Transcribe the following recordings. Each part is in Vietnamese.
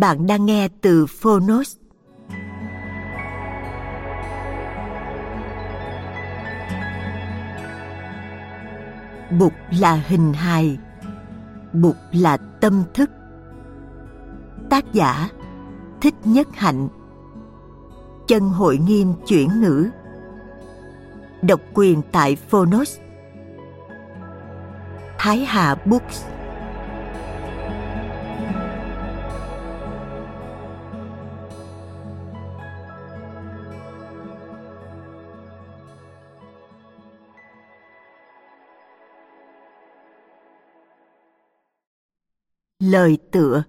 Bạn đang nghe từ Phonos. Bụt là hình hài, Bụt là tâm thức. Tác giả Thích Nhất Hạnh Chân hội nghiêm chuyển ngữ Độc quyền tại Phonos Thái Hà Books Lời tựa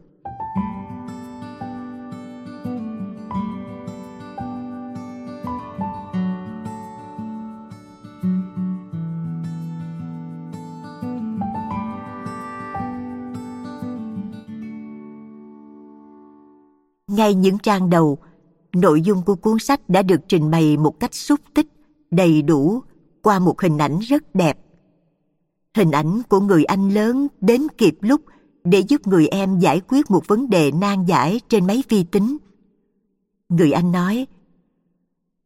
Ngay những trang đầu, nội dung của cuốn sách đã được trình bày một cách xúc tích, đầy đủ qua một hình ảnh rất đẹp. Hình ảnh của người anh lớn đến kịp lúc để giúp người em giải quyết một vấn đề nan giải trên máy vi tính. Người anh nói,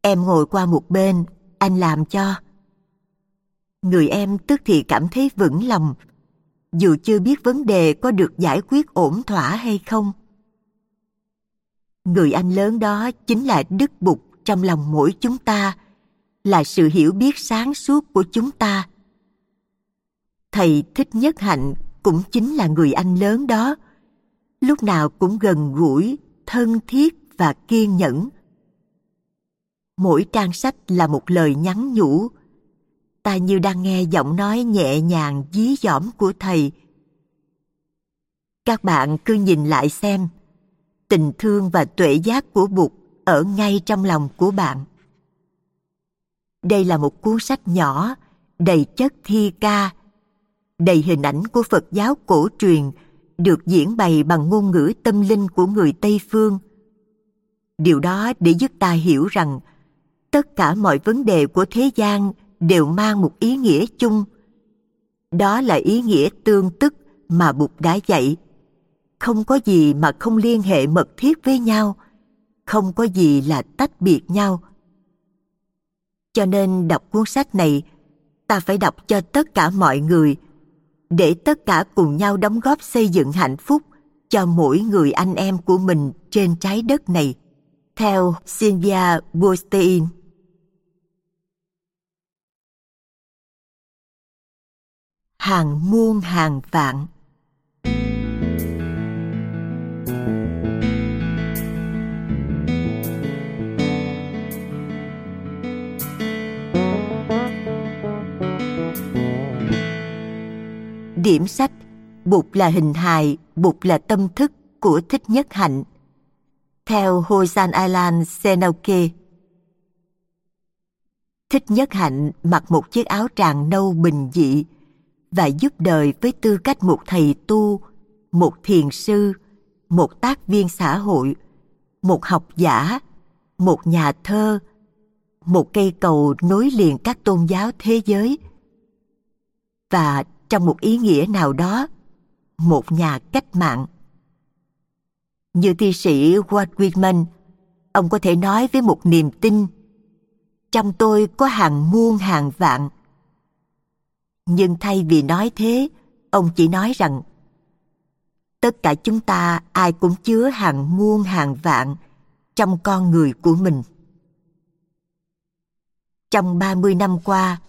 em ngồi qua một bên, anh làm cho. Người em tức thì cảm thấy vững lòng, dù chưa biết vấn đề có được giải quyết ổn thỏa hay không. Người anh lớn đó chính là Đức bục trong lòng mỗi chúng ta, là sự hiểu biết sáng suốt của chúng ta. Thầy Thích Nhất Hạnh cũng chính là người anh lớn đó. Lúc nào cũng gần gũi, thân thiết và kiên nhẫn. Mỗi trang sách là một lời nhắn nhủ. Ta như đang nghe giọng nói nhẹ nhàng, dí dỏm của thầy. Các bạn cứ nhìn lại xem. Tình thương và tuệ giác của bụt ở ngay trong lòng của bạn. Đây là một cuốn sách nhỏ, đầy chất thi ca đầy hình ảnh của Phật giáo cổ truyền được diễn bày bằng ngôn ngữ tâm linh của người Tây phương. Điều đó để giúp ta hiểu rằng tất cả mọi vấn đề của thế gian đều mang một ý nghĩa chung. Đó là ý nghĩa tương tức mà Bụt đã dạy. Không có gì mà không liên hệ mật thiết với nhau, không có gì là tách biệt nhau. Cho nên đọc cuốn sách này, ta phải đọc cho tất cả mọi người – để tất cả cùng nhau đóng góp xây dựng hạnh phúc cho mỗi người anh em của mình trên trái đất này. Theo Sylvia Bostein Hàng muôn hàng vạn Điểm sách Bụt là hình hài, Bụt là tâm thức của Thích Nhất Hạnh. Theo Hosan Alan Senoke Thích Nhất Hạnh mặc một chiếc áo tràng nâu bình dị và giúp đời với tư cách một thầy tu, một thiền sư, một tác viên xã hội, một học giả, một nhà thơ, một cây cầu nối liền các tôn giáo thế giới. Và trong một ý nghĩa nào đó một nhà cách mạng như thi sĩ Walt Whitman ông có thể nói với một niềm tin trong tôi có hàng muôn hàng vạn nhưng thay vì nói thế ông chỉ nói rằng tất cả chúng ta ai cũng chứa hàng muôn hàng vạn trong con người của mình. Trong 30 năm qua,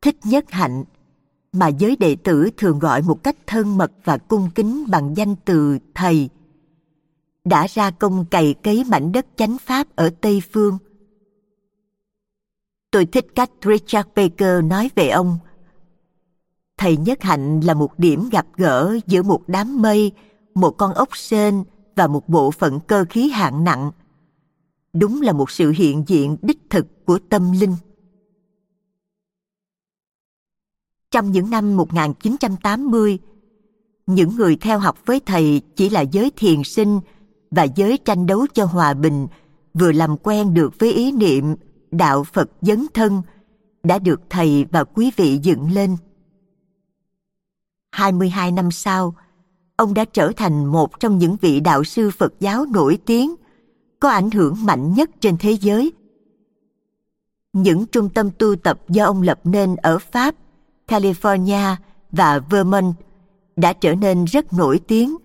Thích Nhất Hạnh mà giới đệ tử thường gọi một cách thân mật và cung kính bằng danh từ thầy đã ra công cày cấy mảnh đất chánh pháp ở Tây Phương. Tôi thích cách Richard Baker nói về ông – thầy nhất hạnh là một điểm gặp gỡ giữa một đám mây, một con ốc sên và một bộ phận cơ khí hạng nặng đúng là một sự hiện diện đích thực của tâm linh. Trong những năm 1980, những người theo học với thầy chỉ là giới thiền sinh và giới tranh đấu cho hòa bình vừa làm quen được với ý niệm đạo Phật dấn thân đã được thầy và quý vị dựng lên. 22 năm sau, ông đã trở thành một trong những vị đạo sư Phật giáo nổi tiếng, có ảnh hưởng mạnh nhất trên thế giới. Những trung tâm tu tập do ông lập nên ở Pháp, California và Vermont đã trở nên rất nổi tiếng,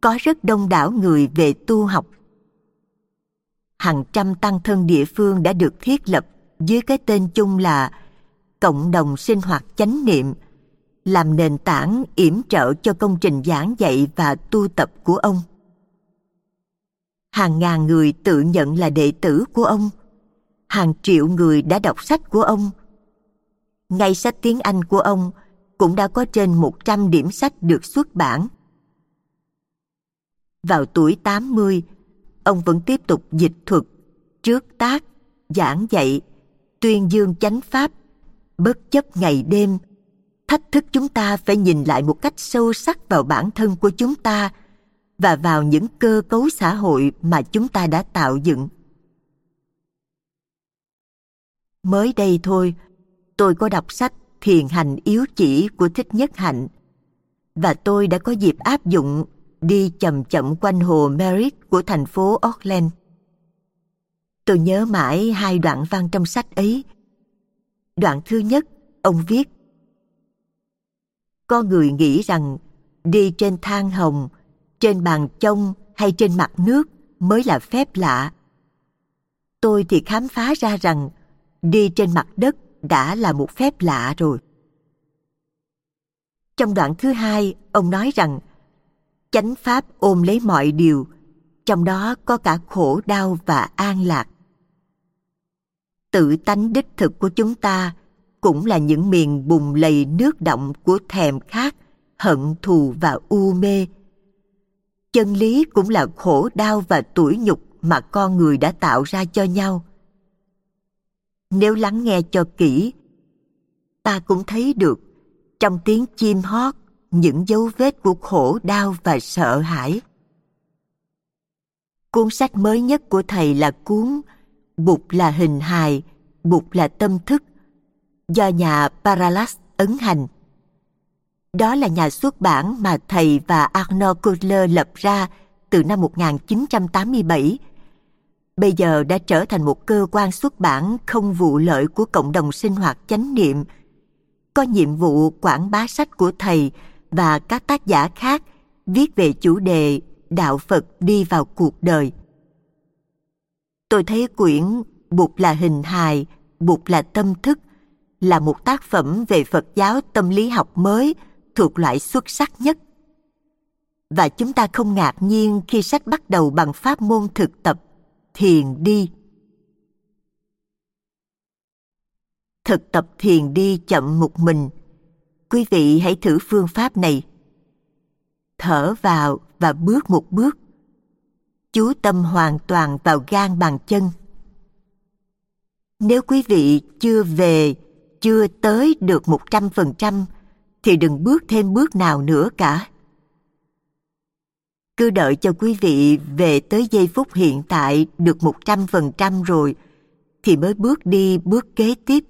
có rất đông đảo người về tu học. Hàng trăm tăng thân địa phương đã được thiết lập dưới cái tên chung là Cộng đồng sinh hoạt chánh niệm – làm nền tảng yểm trợ cho công trình giảng dạy và tu tập của ông. Hàng ngàn người tự nhận là đệ tử của ông. Hàng triệu người đã đọc sách của ông. Ngay sách tiếng Anh của ông cũng đã có trên 100 điểm sách được xuất bản. Vào tuổi 80, ông vẫn tiếp tục dịch thuật, trước tác, giảng dạy, tuyên dương chánh pháp, bất chấp ngày đêm, thách thức chúng ta phải nhìn lại một cách sâu sắc vào bản thân của chúng ta và vào những cơ cấu xã hội mà chúng ta đã tạo dựng mới đây thôi tôi có đọc sách thiền hành yếu chỉ của thích nhất hạnh và tôi đã có dịp áp dụng đi chậm chậm quanh hồ Merritt của thành phố Auckland. Tôi nhớ mãi hai đoạn văn trong sách ấy. Đoạn thứ nhất, ông viết con người nghĩ rằng đi trên thang hồng trên bàn trông hay trên mặt nước mới là phép lạ tôi thì khám phá ra rằng đi trên mặt đất đã là một phép lạ rồi trong đoạn thứ hai ông nói rằng chánh pháp ôm lấy mọi điều trong đó có cả khổ đau và an lạc tự tánh đích thực của chúng ta cũng là những miền bùng lầy nước động của thèm khát, hận thù và u mê. Chân lý cũng là khổ đau và tủi nhục mà con người đã tạo ra cho nhau. Nếu lắng nghe cho kỹ, ta cũng thấy được trong tiếng chim hót những dấu vết của khổ đau và sợ hãi. Cuốn sách mới nhất của thầy là cuốn Bụt là hình hài, Bụt là tâm thức do nhà Parallax ấn hành. Đó là nhà xuất bản mà thầy và Arnold Kudler lập ra từ năm 1987. Bây giờ đã trở thành một cơ quan xuất bản không vụ lợi của cộng đồng sinh hoạt chánh niệm, có nhiệm vụ quảng bá sách của thầy và các tác giả khác viết về chủ đề đạo Phật đi vào cuộc đời. Tôi thấy quyển Bụt là hình hài, Bụt là tâm thức là một tác phẩm về Phật giáo tâm lý học mới thuộc loại xuất sắc nhất. Và chúng ta không ngạc nhiên khi sách bắt đầu bằng pháp môn thực tập thiền đi. Thực tập thiền đi chậm một mình. Quý vị hãy thử phương pháp này. Thở vào và bước một bước. Chú tâm hoàn toàn vào gan bàn chân. Nếu quý vị chưa về, chưa tới được một trăm phần trăm, thì đừng bước thêm bước nào nữa cả. Cứ đợi cho quý vị về tới giây phút hiện tại được một trăm phần trăm rồi thì mới bước đi bước kế tiếp.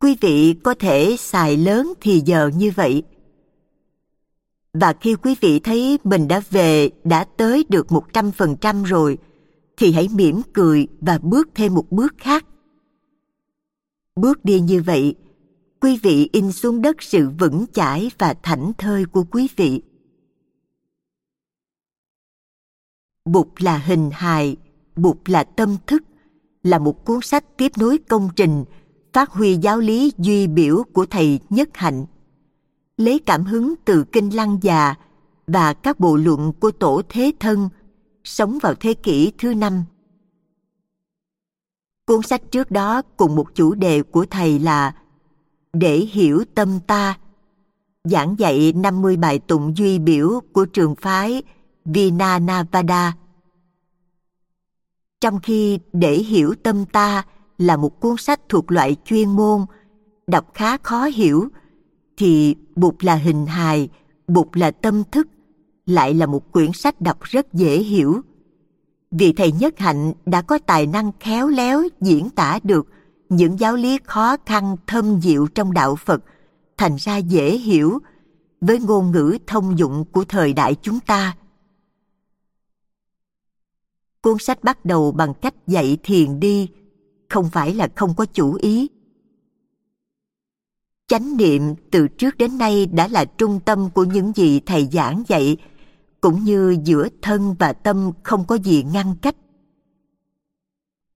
Quý vị có thể xài lớn thì giờ như vậy. Và khi quý vị thấy mình đã về, đã tới được một trăm phần trăm rồi, thì hãy mỉm cười và bước thêm một bước khác bước đi như vậy quý vị in xuống đất sự vững chãi và thảnh thơi của quý vị bụt là hình hài bụt là tâm thức, là một cuốn sách tiếp nối công trình, phát huy giáo lý duy biểu của thầy nhất hạnh. Lấy cảm hứng từ kinh lăng già và các bộ luận của tổ thế thân, sống vào thế kỷ thứ năm. Cuốn sách trước đó cùng một chủ đề của thầy là để hiểu tâm ta, giảng dạy 50 bài tụng duy biểu của trường phái Vinanavada. Trong khi để hiểu tâm ta là một cuốn sách thuộc loại chuyên môn, đọc khá khó hiểu, thì Bụt là hình hài, Bụt là tâm thức, lại là một quyển sách đọc rất dễ hiểu. Vị thầy nhất hạnh đã có tài năng khéo léo diễn tả được những giáo lý khó khăn thâm diệu trong đạo Phật thành ra dễ hiểu với ngôn ngữ thông dụng của thời đại chúng ta. Cuốn sách bắt đầu bằng cách dạy thiền đi, không phải là không có chủ ý. Chánh niệm từ trước đến nay đã là trung tâm của những gì thầy giảng dạy, cũng như giữa thân và tâm không có gì ngăn cách.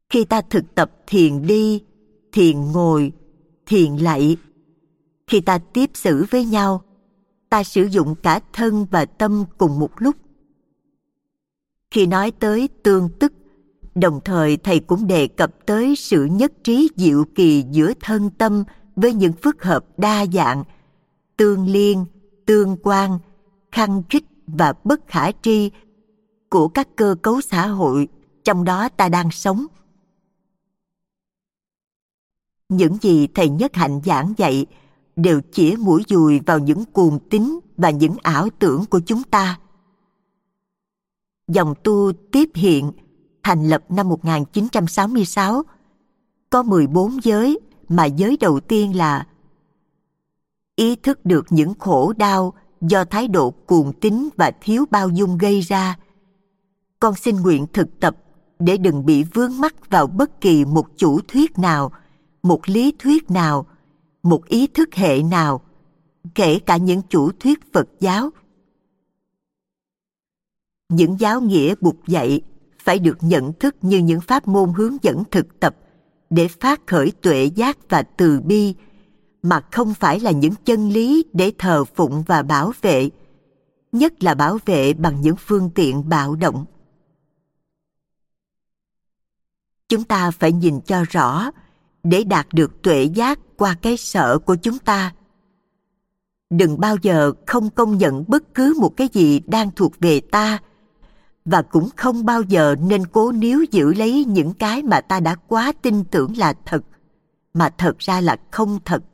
Khi ta thực tập thiền đi, thiền ngồi, thiền lạy, khi ta tiếp xử với nhau, ta sử dụng cả thân và tâm cùng một lúc. Khi nói tới tương tức, đồng thời thầy cũng đề cập tới sự nhất trí diệu kỳ giữa thân tâm với những phức hợp đa dạng, tương liên, tương quan, khăng khích và bất khả tri của các cơ cấu xã hội trong đó ta đang sống. Những gì thầy Nhất Hạnh giảng dạy đều chỉ mũi dùi vào những cuồng tín và những ảo tưởng của chúng ta. Dòng tu tiếp hiện thành lập năm 1966 có 14 giới mà giới đầu tiên là ý thức được những khổ đau do thái độ cuồng tín và thiếu bao dung gây ra. Con xin nguyện thực tập để đừng bị vướng mắc vào bất kỳ một chủ thuyết nào, một lý thuyết nào, một ý thức hệ nào, kể cả những chủ thuyết Phật giáo. Những giáo nghĩa bục dạy phải được nhận thức như những pháp môn hướng dẫn thực tập để phát khởi tuệ giác và từ bi, mà không phải là những chân lý để thờ phụng và bảo vệ, nhất là bảo vệ bằng những phương tiện bạo động. Chúng ta phải nhìn cho rõ để đạt được tuệ giác qua cái sợ của chúng ta. Đừng bao giờ không công nhận bất cứ một cái gì đang thuộc về ta và cũng không bao giờ nên cố níu giữ lấy những cái mà ta đã quá tin tưởng là thật, mà thật ra là không thật.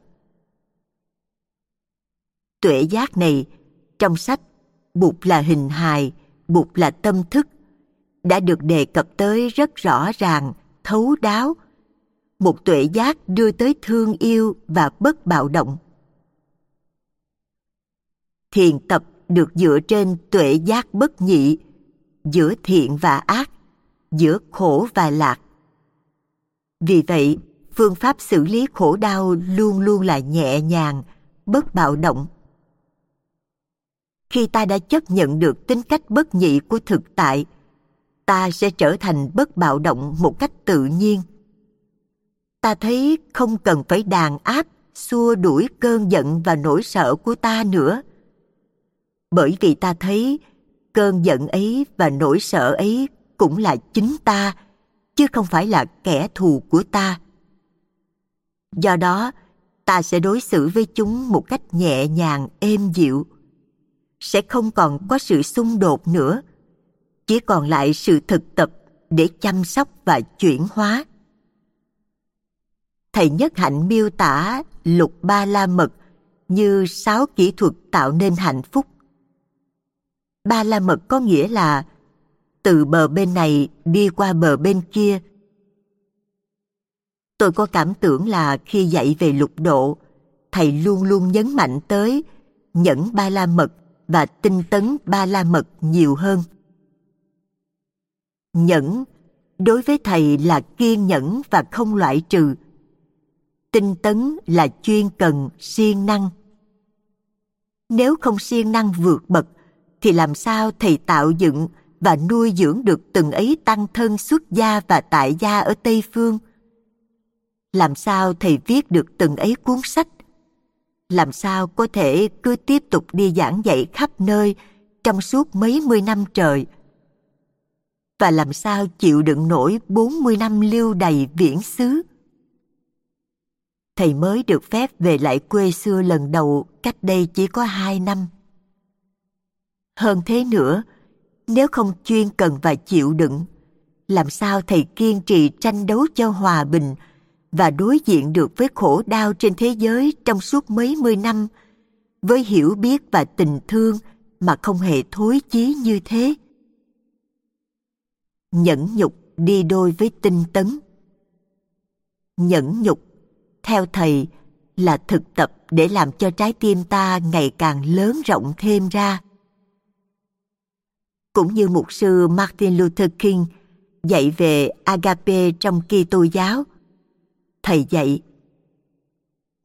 Tuệ giác này, trong sách, bụt là hình hài, bụt là tâm thức, đã được đề cập tới rất rõ ràng, thấu đáo. Một tuệ giác đưa tới thương yêu và bất bạo động. Thiền tập được dựa trên tuệ giác bất nhị giữa thiện và ác, giữa khổ và lạc. Vì vậy, phương pháp xử lý khổ đau luôn luôn là nhẹ nhàng, bất bạo động. Khi ta đã chấp nhận được tính cách bất nhị của thực tại, ta sẽ trở thành bất bạo động một cách tự nhiên. Ta thấy không cần phải đàn áp, xua đuổi cơn giận và nỗi sợ của ta nữa. Bởi vì ta thấy cơn giận ấy và nỗi sợ ấy cũng là chính ta, chứ không phải là kẻ thù của ta. Do đó, ta sẽ đối xử với chúng một cách nhẹ nhàng, êm dịu. Sẽ không còn có sự xung đột nữa, chỉ còn lại sự thực tập để chăm sóc và chuyển hóa. Thầy nhất hạnh miêu tả lục ba la mật như sáu kỹ thuật tạo nên hạnh phúc ba la mật có nghĩa là, từ bờ bên này đi qua bờ bên kia. Tôi có cảm tưởng là khi dạy về lục độ, thầy luôn luôn nhấn mạnh tới nhẫn ba la mật và tinh tấn ba la mật nhiều hơn. Nhẫn đối với thầy là kiên nhẫn và không loại trừ. Tinh tấn là chuyên cần siêng năng. Nếu không siêng năng vượt bậc thì làm sao thầy tạo dựng và nuôi dưỡng được từng ấy tăng thân xuất gia và tại gia ở tây phương làm sao thầy viết được từng ấy cuốn sách làm sao có thể cứ tiếp tục đi giảng dạy khắp nơi trong suốt mấy mươi năm trời và làm sao chịu đựng nổi 40 năm lưu đầy viễn xứ. Thầy mới được phép về lại quê xưa lần đầu cách đây chỉ có hai năm. Hơn thế nữa, nếu không chuyên cần và chịu đựng, làm sao thầy kiên trì tranh đấu cho hòa bình và đối diện được với khổ đau trên thế giới trong suốt mấy mươi năm? Với hiểu biết và tình thương mà không hề thối chí như thế. Nhẫn nhục đi đôi với tinh tấn. Nhẫn nhục theo thầy là thực tập để làm cho trái tim ta ngày càng lớn rộng thêm ra cũng như mục sư Martin Luther King dạy về agape trong Kitô giáo. Thầy dạy,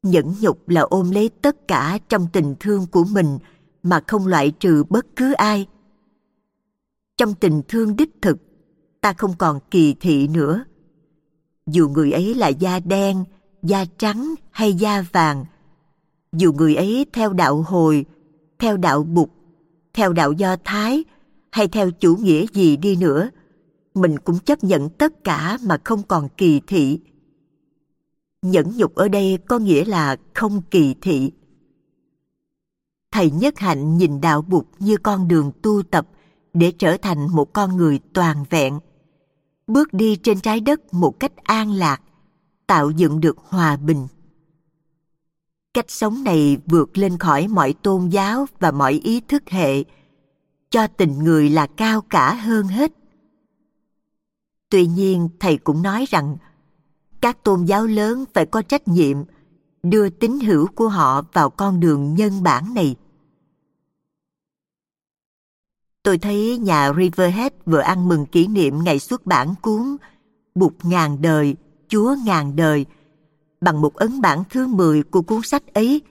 nhẫn nhục là ôm lấy tất cả trong tình thương của mình mà không loại trừ bất cứ ai. Trong tình thương đích thực, ta không còn kỳ thị nữa. Dù người ấy là da đen, da trắng hay da vàng, dù người ấy theo đạo hồi, theo đạo bục, theo đạo do thái hay theo chủ nghĩa gì đi nữa, mình cũng chấp nhận tất cả mà không còn kỳ thị. Nhẫn nhục ở đây có nghĩa là không kỳ thị. Thầy nhất hạnh nhìn đạo bục như con đường tu tập để trở thành một con người toàn vẹn, bước đi trên trái đất một cách an lạc, tạo dựng được hòa bình. Cách sống này vượt lên khỏi mọi tôn giáo và mọi ý thức hệ cho tình người là cao cả hơn hết tuy nhiên thầy cũng nói rằng các tôn giáo lớn phải có trách nhiệm đưa tín hữu của họ vào con đường nhân bản này tôi thấy nhà Riverhead vừa ăn mừng kỷ niệm ngày xuất bản cuốn Bụt ngàn đời, Chúa ngàn đời bằng một ấn bản thứ 10 của cuốn sách ấy.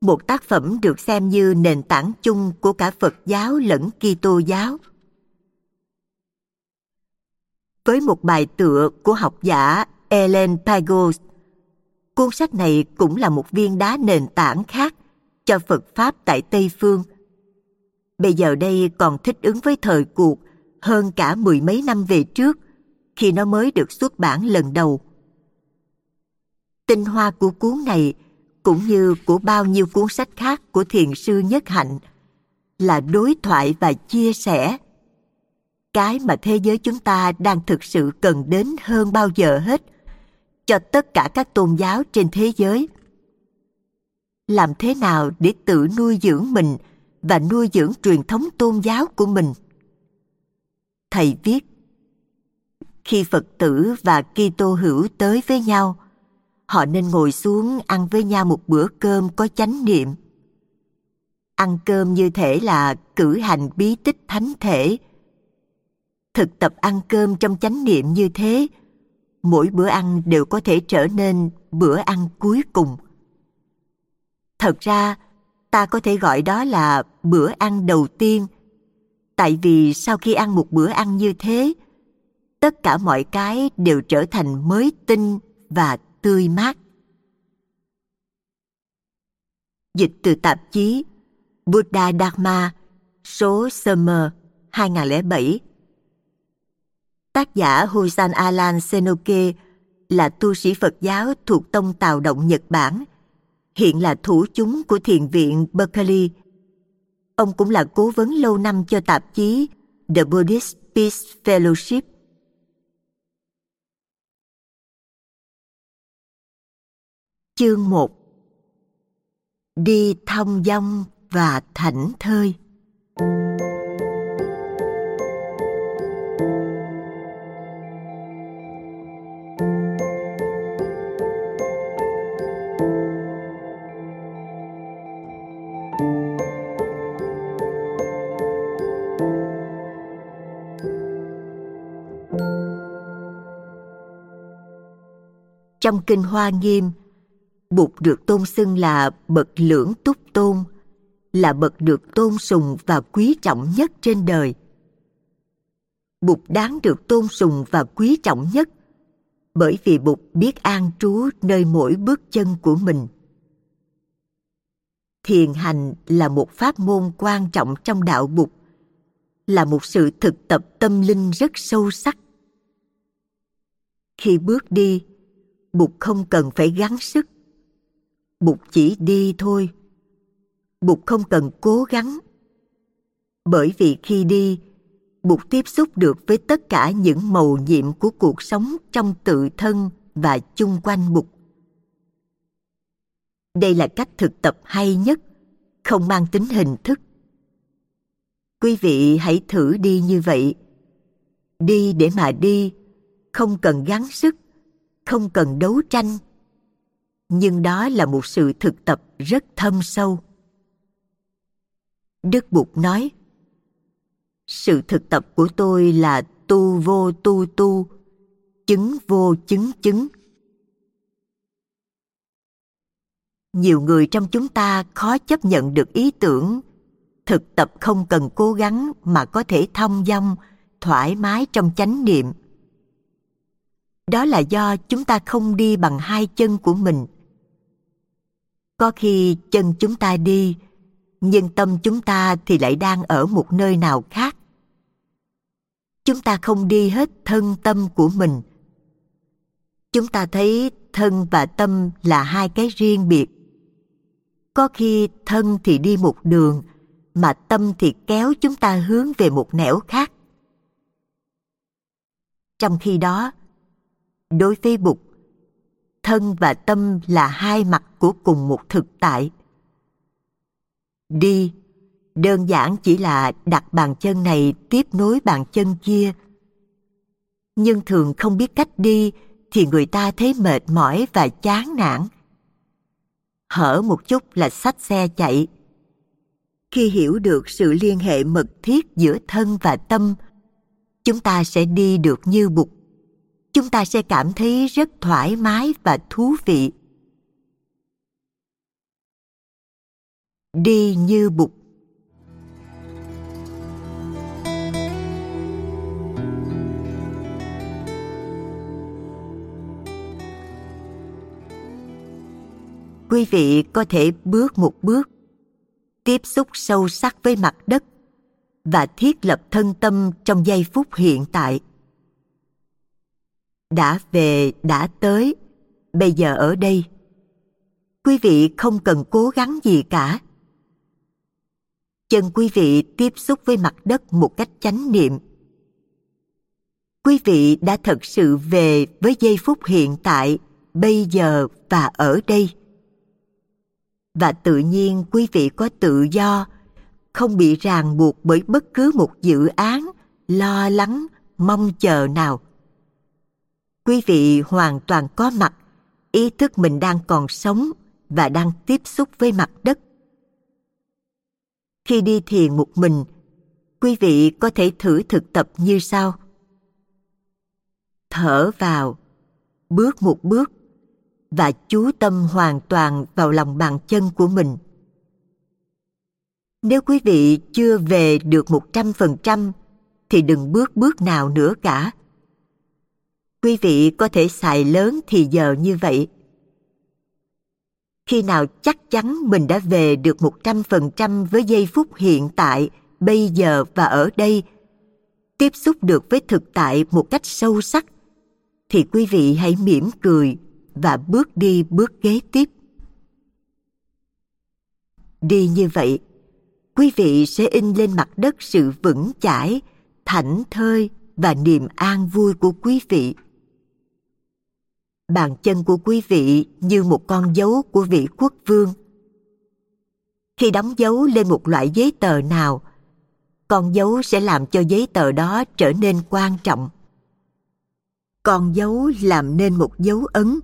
Một tác phẩm được xem như nền tảng chung của cả Phật giáo lẫn Kitô giáo. Với một bài tựa của học giả Ellen Pagos, cuốn sách này cũng là một viên đá nền tảng khác cho Phật Pháp tại Tây Phương – bây giờ đây còn thích ứng với thời cuộc hơn cả mười mấy năm về trước khi nó mới được xuất bản lần đầu. Tinh hoa của cuốn này cũng như của bao nhiêu cuốn sách khác của thiền sư Nhất Hạnh là đối thoại và chia sẻ. Cái mà thế giới chúng ta đang thực sự cần đến hơn bao giờ hết cho tất cả các tôn giáo trên thế giới. Làm thế nào để tự nuôi dưỡng mình và nuôi dưỡng truyền thống tôn giáo của mình. Thầy viết, khi Phật tử và Kitô hữu tới với nhau, họ nên ngồi xuống ăn với nhau một bữa cơm có chánh niệm. Ăn cơm như thể là cử hành bí tích thánh thể. Thực tập ăn cơm trong chánh niệm như thế, mỗi bữa ăn đều có thể trở nên bữa ăn cuối cùng. Thật ra, ta có thể gọi đó là bữa ăn đầu tiên tại vì sau khi ăn một bữa ăn như thế tất cả mọi cái đều trở thành mới tinh và tươi mát dịch từ tạp chí Buddha Dharma, số Summer 2007 Tác giả Hosan Alan Senoke là tu sĩ Phật giáo thuộc tông Tào Động Nhật Bản – hiện là thủ chúng của thiền viện Berkeley. Ông cũng là cố vấn lâu năm cho tạp chí The Buddhist Peace Fellowship. Chương 1 Đi thông dong và thảnh thơi. Trong kinh Hoa Nghiêm Bụt được tôn xưng là bậc lưỡng túc tôn, là bậc được tôn sùng và quý trọng nhất trên đời. Bụt đáng được tôn sùng và quý trọng nhất bởi vì Bụt biết an trú nơi mỗi bước chân của mình. Thiền hành là một pháp môn quan trọng trong đạo Bụt, là một sự thực tập tâm linh rất sâu sắc. Khi bước đi, Bụt không cần phải gắng sức. Bụt chỉ đi thôi. Bụt không cần cố gắng. Bởi vì khi đi, Bụt tiếp xúc được với tất cả những màu nhiệm của cuộc sống trong tự thân và chung quanh Bụt. Đây là cách thực tập hay nhất, không mang tính hình thức. Quý vị hãy thử đi như vậy. Đi để mà đi, không cần gắng sức, không cần đấu tranh. Nhưng đó là một sự thực tập rất thâm sâu. Đức Bụt nói, sự thực tập của tôi là tu vô tu tu chứng vô chứng chứng. Nhiều người trong chúng ta khó chấp nhận được ý tưởng thực tập không cần cố gắng mà có thể thông dong thoải mái trong chánh niệm. Đó là do chúng ta không đi bằng hai chân của mình có khi chân chúng ta đi, nhưng tâm chúng ta thì lại đang ở một nơi nào khác. Chúng ta không đi hết thân tâm của mình. Chúng ta thấy thân và tâm là hai cái riêng biệt. Có khi thân thì đi một đường, mà tâm thì kéo chúng ta hướng về một nẻo khác. Trong khi đó, đối với bụt thân và tâm là hai mặt của cùng một thực tại. Đi, đơn giản chỉ là đặt bàn chân này tiếp nối bàn chân kia. Nhưng thường không biết cách đi thì người ta thấy mệt mỏi và chán nản. Hở một chút là xách xe chạy. Khi hiểu được sự liên hệ mật thiết giữa thân và tâm, chúng ta sẽ đi được như bụt chúng ta sẽ cảm thấy rất thoải mái và thú vị. Đi như bụt. Quý vị có thể bước một bước, tiếp xúc sâu sắc với mặt đất và thiết lập thân tâm trong giây phút hiện tại đã về, đã tới. Bây giờ ở đây. Quý vị không cần cố gắng gì cả. Chân quý vị tiếp xúc với mặt đất một cách chánh niệm. Quý vị đã thật sự về với giây phút hiện tại, bây giờ và ở đây. Và tự nhiên quý vị có tự do, không bị ràng buộc bởi bất cứ một dự án, lo lắng, mong chờ nào quý vị hoàn toàn có mặt ý thức mình đang còn sống và đang tiếp xúc với mặt đất khi đi thiền một mình, quý vị có thể thử thực tập như sau thở vào, bước một bước, và chú tâm hoàn toàn vào lòng bàn chân của mình. Nếu quý vị chưa về được một trăm phần trăm, thì đừng bước bước nào nữa cả. Quý vị có thể xài lớn thì giờ như vậy. Khi nào chắc chắn mình đã về được một trăm phần trăm với giây phút hiện tại, bây giờ và ở đây, tiếp xúc được với thực tại một cách sâu sắc, thì quý vị hãy mỉm cười và bước đi bước kế tiếp đi như vậy quý vị sẽ in lên mặt đất sự vững chãi thảnh thơi và niềm an vui của quý vị bàn chân của quý vị như một con dấu của vị quốc vương. Khi đóng dấu lên một loại giấy tờ nào, con dấu sẽ làm cho giấy tờ đó trở nên quan trọng. Con dấu làm nên một dấu ấn.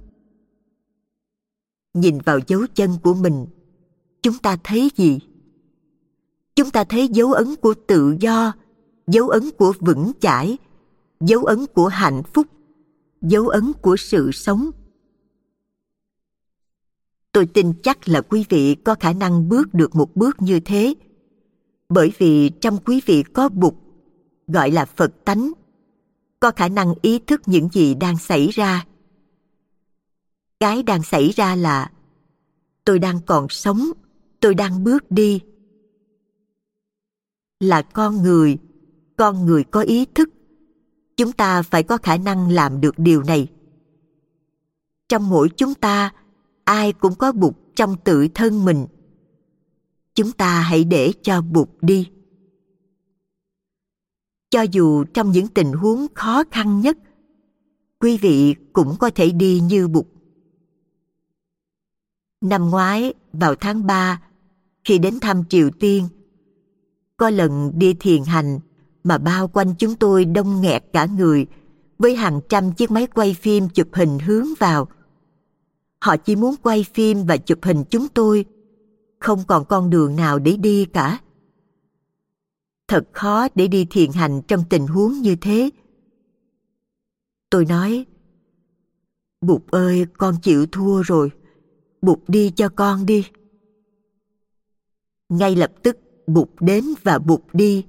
Nhìn vào dấu chân của mình, chúng ta thấy gì? Chúng ta thấy dấu ấn của tự do, dấu ấn của vững chãi, dấu ấn của hạnh phúc dấu ấn của sự sống. Tôi tin chắc là quý vị có khả năng bước được một bước như thế, bởi vì trong quý vị có bụt, gọi là phật tánh, có khả năng ý thức những gì đang xảy ra. Cái đang xảy ra là, tôi đang còn sống, tôi đang bước đi. Là con người con người có ý thức chúng ta phải có khả năng làm được điều này. Trong mỗi chúng ta, ai cũng có bụt trong tự thân mình. Chúng ta hãy để cho bụt đi. Cho dù trong những tình huống khó khăn nhất, quý vị cũng có thể đi như bụt. Năm ngoái, vào tháng 3 khi đến thăm Triều Tiên, có lần đi thiền hành mà bao quanh chúng tôi đông nghẹt cả người, với hàng trăm chiếc máy quay phim chụp hình hướng vào. Họ chỉ muốn quay phim và chụp hình chúng tôi, không còn con đường nào để đi cả. Thật khó để đi thiền hành trong tình huống như thế. Tôi nói, bụt ơi, con chịu thua rồi. Bụt đi cho con đi. Ngay lập tức, bụt đến và bụt đi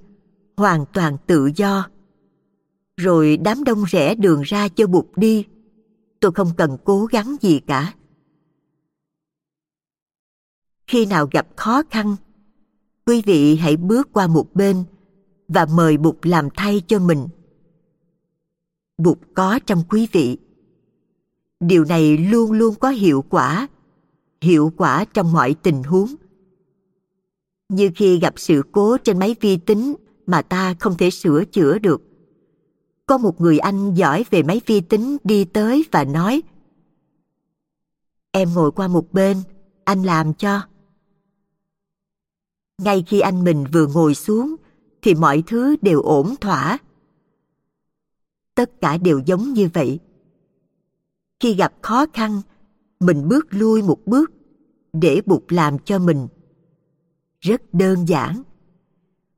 hoàn toàn tự do. Rồi đám đông rẽ đường ra cho bụt đi. Tôi không cần cố gắng gì cả. Khi nào gặp khó khăn, quý vị hãy bước qua một bên và mời bụt làm thay cho mình. Bụt có trong quý vị. Điều này luôn luôn có hiệu quả hiệu quả trong mọi tình huống. Như khi gặp sự cố trên máy vi tính mà ta không thể sửa chữa được. Có một người anh giỏi về máy vi tính đi tới và nói, em ngồi qua một bên, anh làm cho. Ngay khi anh mình vừa ngồi xuống, thì mọi thứ đều ổn thỏa. Tất cả đều giống như vậy. Khi gặp khó khăn, mình bước lui một bước để bụt làm cho mình. Rất đơn giản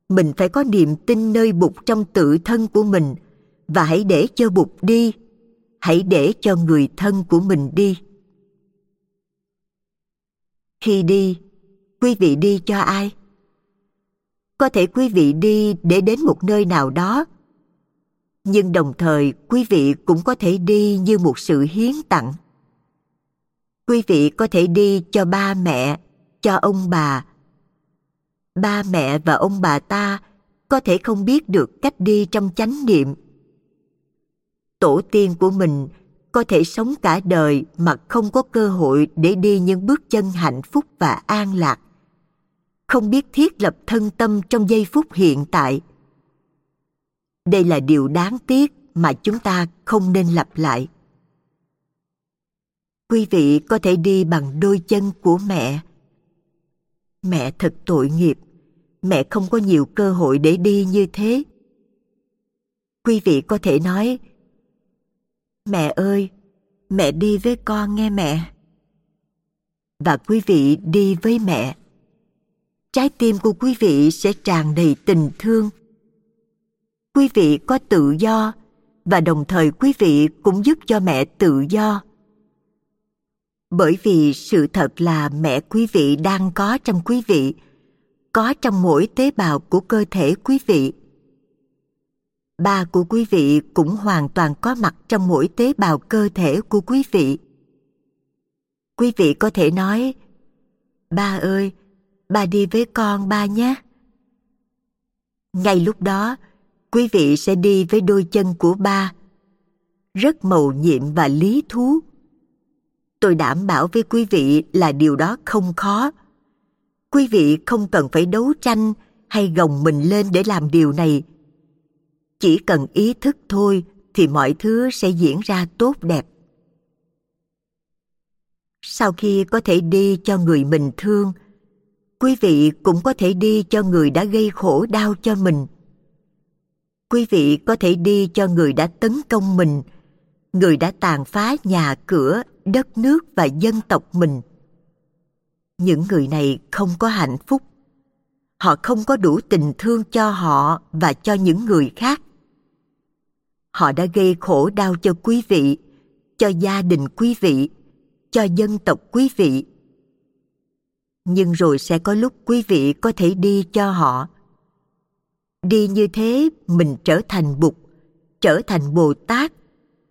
mình phải có niềm tin nơi bụt trong tự thân của mình. Và hãy để cho bụt đi. Hãy để cho người thân của mình đi. Khi đi, quý vị đi cho ai? Có thể quý vị đi để đến một nơi nào đó. Nhưng đồng thời, quý vị cũng có thể đi như một sự hiến tặng. Quý vị có thể đi cho ba mẹ, cho ông bà ba mẹ và ông bà ta có thể không biết được cách đi trong chánh niệm. Tổ tiên của mình có thể sống cả đời mà không có cơ hội để đi những bước chân hạnh phúc và an lạc. Không biết thiết lập thân tâm trong giây phút hiện tại. Đây là điều đáng tiếc mà chúng ta không nên lặp lại. Quý vị có thể đi bằng đôi chân của mẹ mẹ thật tội nghiệp. Mẹ không có nhiều cơ hội để đi như thế. Quý vị có thể nói, mẹ ơi, mẹ đi với con nghe mẹ. Và quý vị đi với mẹ. Trái tim của quý vị sẽ tràn đầy tình thương. Quý vị có tự do và đồng thời quý vị cũng giúp cho mẹ tự do bởi vì sự thật là mẹ quý vị đang có trong quý vị, có trong mỗi tế bào của cơ thể quý vị. Ba của quý vị cũng hoàn toàn có mặt trong mỗi tế bào cơ thể của quý vị. Quý vị có thể nói, ba ơi, ba đi với con ba nhé. Ngay lúc đó, quý vị sẽ đi với đôi chân của ba, rất mầu nhiệm và lý thú tôi đảm bảo với quý vị là điều đó không khó. Quý vị không cần phải đấu tranh hay gồng mình lên để làm điều này. Chỉ cần ý thức thôi thì mọi thứ sẽ diễn ra tốt đẹp. Sau khi có thể đi cho người mình thương, quý vị cũng có thể đi cho người đã gây khổ đau cho mình. Quý vị có thể đi cho người đã tấn công mình, người đã tàn phá nhà cửa đất nước và dân tộc mình. Những người này không có hạnh phúc. Họ không có đủ tình thương cho họ và cho những người khác. Họ đã gây khổ đau cho quý vị, cho gia đình quý vị, cho dân tộc quý vị. Nhưng rồi sẽ có lúc quý vị có thể đi cho họ. Đi như thế, mình trở thành bụt, trở thành bồ tát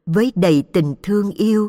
với đầy tình thương yêu